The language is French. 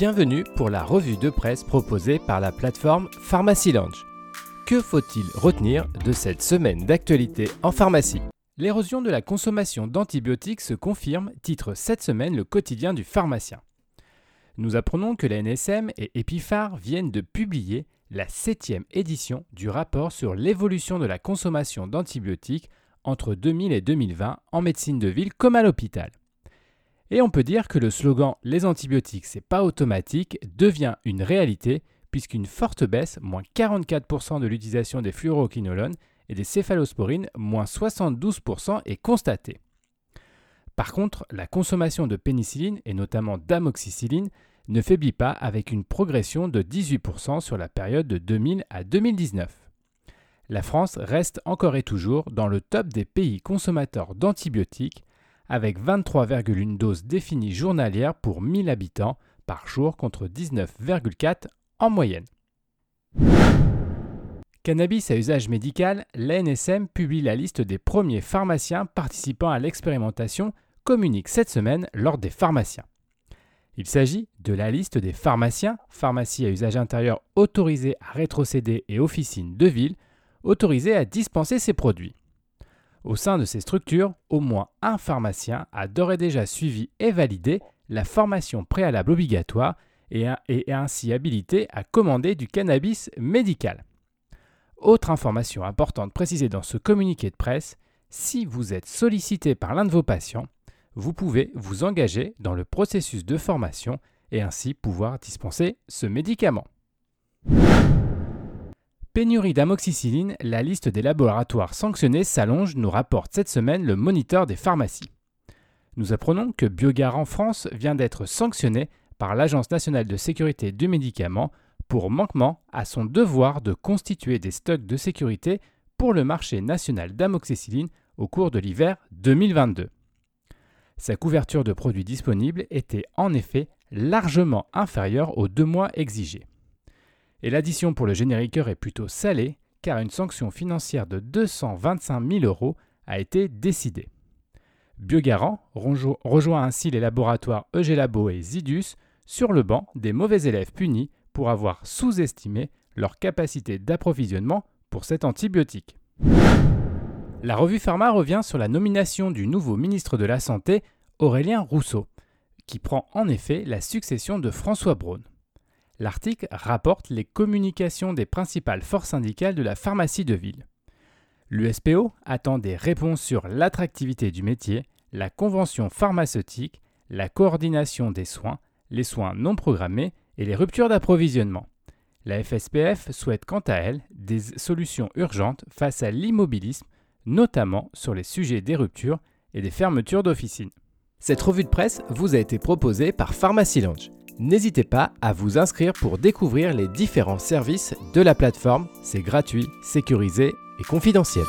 Bienvenue pour la revue de presse proposée par la plateforme Pharmacy Lounge. Que faut-il retenir de cette semaine d'actualité en pharmacie? L'érosion de la consommation d'antibiotiques se confirme, titre cette semaine le quotidien du pharmacien. Nous apprenons que la NSM et Epiphar viennent de publier la septième édition du rapport sur l'évolution de la consommation d'antibiotiques entre 2000 et 2020 en médecine de ville comme à l'hôpital. Et on peut dire que le slogan Les antibiotiques, c'est pas automatique devient une réalité puisqu'une forte baisse, moins 44% de l'utilisation des fluoroquinolones et des céphalosporines, moins 72% est constatée. Par contre, la consommation de pénicilline et notamment d'amoxicilline ne faiblit pas avec une progression de 18% sur la période de 2000 à 2019. La France reste encore et toujours dans le top des pays consommateurs d'antibiotiques avec 23,1 doses définies journalières pour 1000 habitants par jour contre 19,4 en moyenne. Cannabis à usage médical, l'ANSM publie la liste des premiers pharmaciens participant à l'expérimentation communique cette semaine lors des pharmaciens. Il s'agit de la liste des pharmaciens, pharmacies à usage intérieur autorisés à rétrocéder et officines de ville, autorisés à dispenser ces produits. Au sein de ces structures, au moins un pharmacien a d'ores et déjà suivi et validé la formation préalable obligatoire et est ainsi habilité à commander du cannabis médical. Autre information importante précisée dans ce communiqué de presse, si vous êtes sollicité par l'un de vos patients, vous pouvez vous engager dans le processus de formation et ainsi pouvoir dispenser ce médicament. Pénurie d'amoxicilline, la liste des laboratoires sanctionnés s'allonge, nous rapporte cette semaine le moniteur des pharmacies. Nous apprenons que Biogarant France vient d'être sanctionné par l'Agence nationale de sécurité du médicament pour manquement à son devoir de constituer des stocks de sécurité pour le marché national d'amoxicilline au cours de l'hiver 2022. Sa couverture de produits disponibles était en effet largement inférieure aux deux mois exigés. Et l'addition pour le génériqueur est plutôt salée, car une sanction financière de 225 000 euros a été décidée. Biogarant rejoint ainsi les laboratoires Egelabo et Zidus sur le banc des mauvais élèves punis pour avoir sous-estimé leur capacité d'approvisionnement pour cet antibiotique. La revue Pharma revient sur la nomination du nouveau ministre de la Santé, Aurélien Rousseau, qui prend en effet la succession de François Braun. L'article rapporte les communications des principales forces syndicales de la pharmacie de ville. L'USPO attend des réponses sur l'attractivité du métier, la convention pharmaceutique, la coordination des soins, les soins non programmés et les ruptures d'approvisionnement. La FSPF souhaite quant à elle des solutions urgentes face à l'immobilisme, notamment sur les sujets des ruptures et des fermetures d'officines. Cette revue de presse vous a été proposée par Pharmacy Lounge. N'hésitez pas à vous inscrire pour découvrir les différents services de la plateforme. C'est gratuit, sécurisé et confidentiel.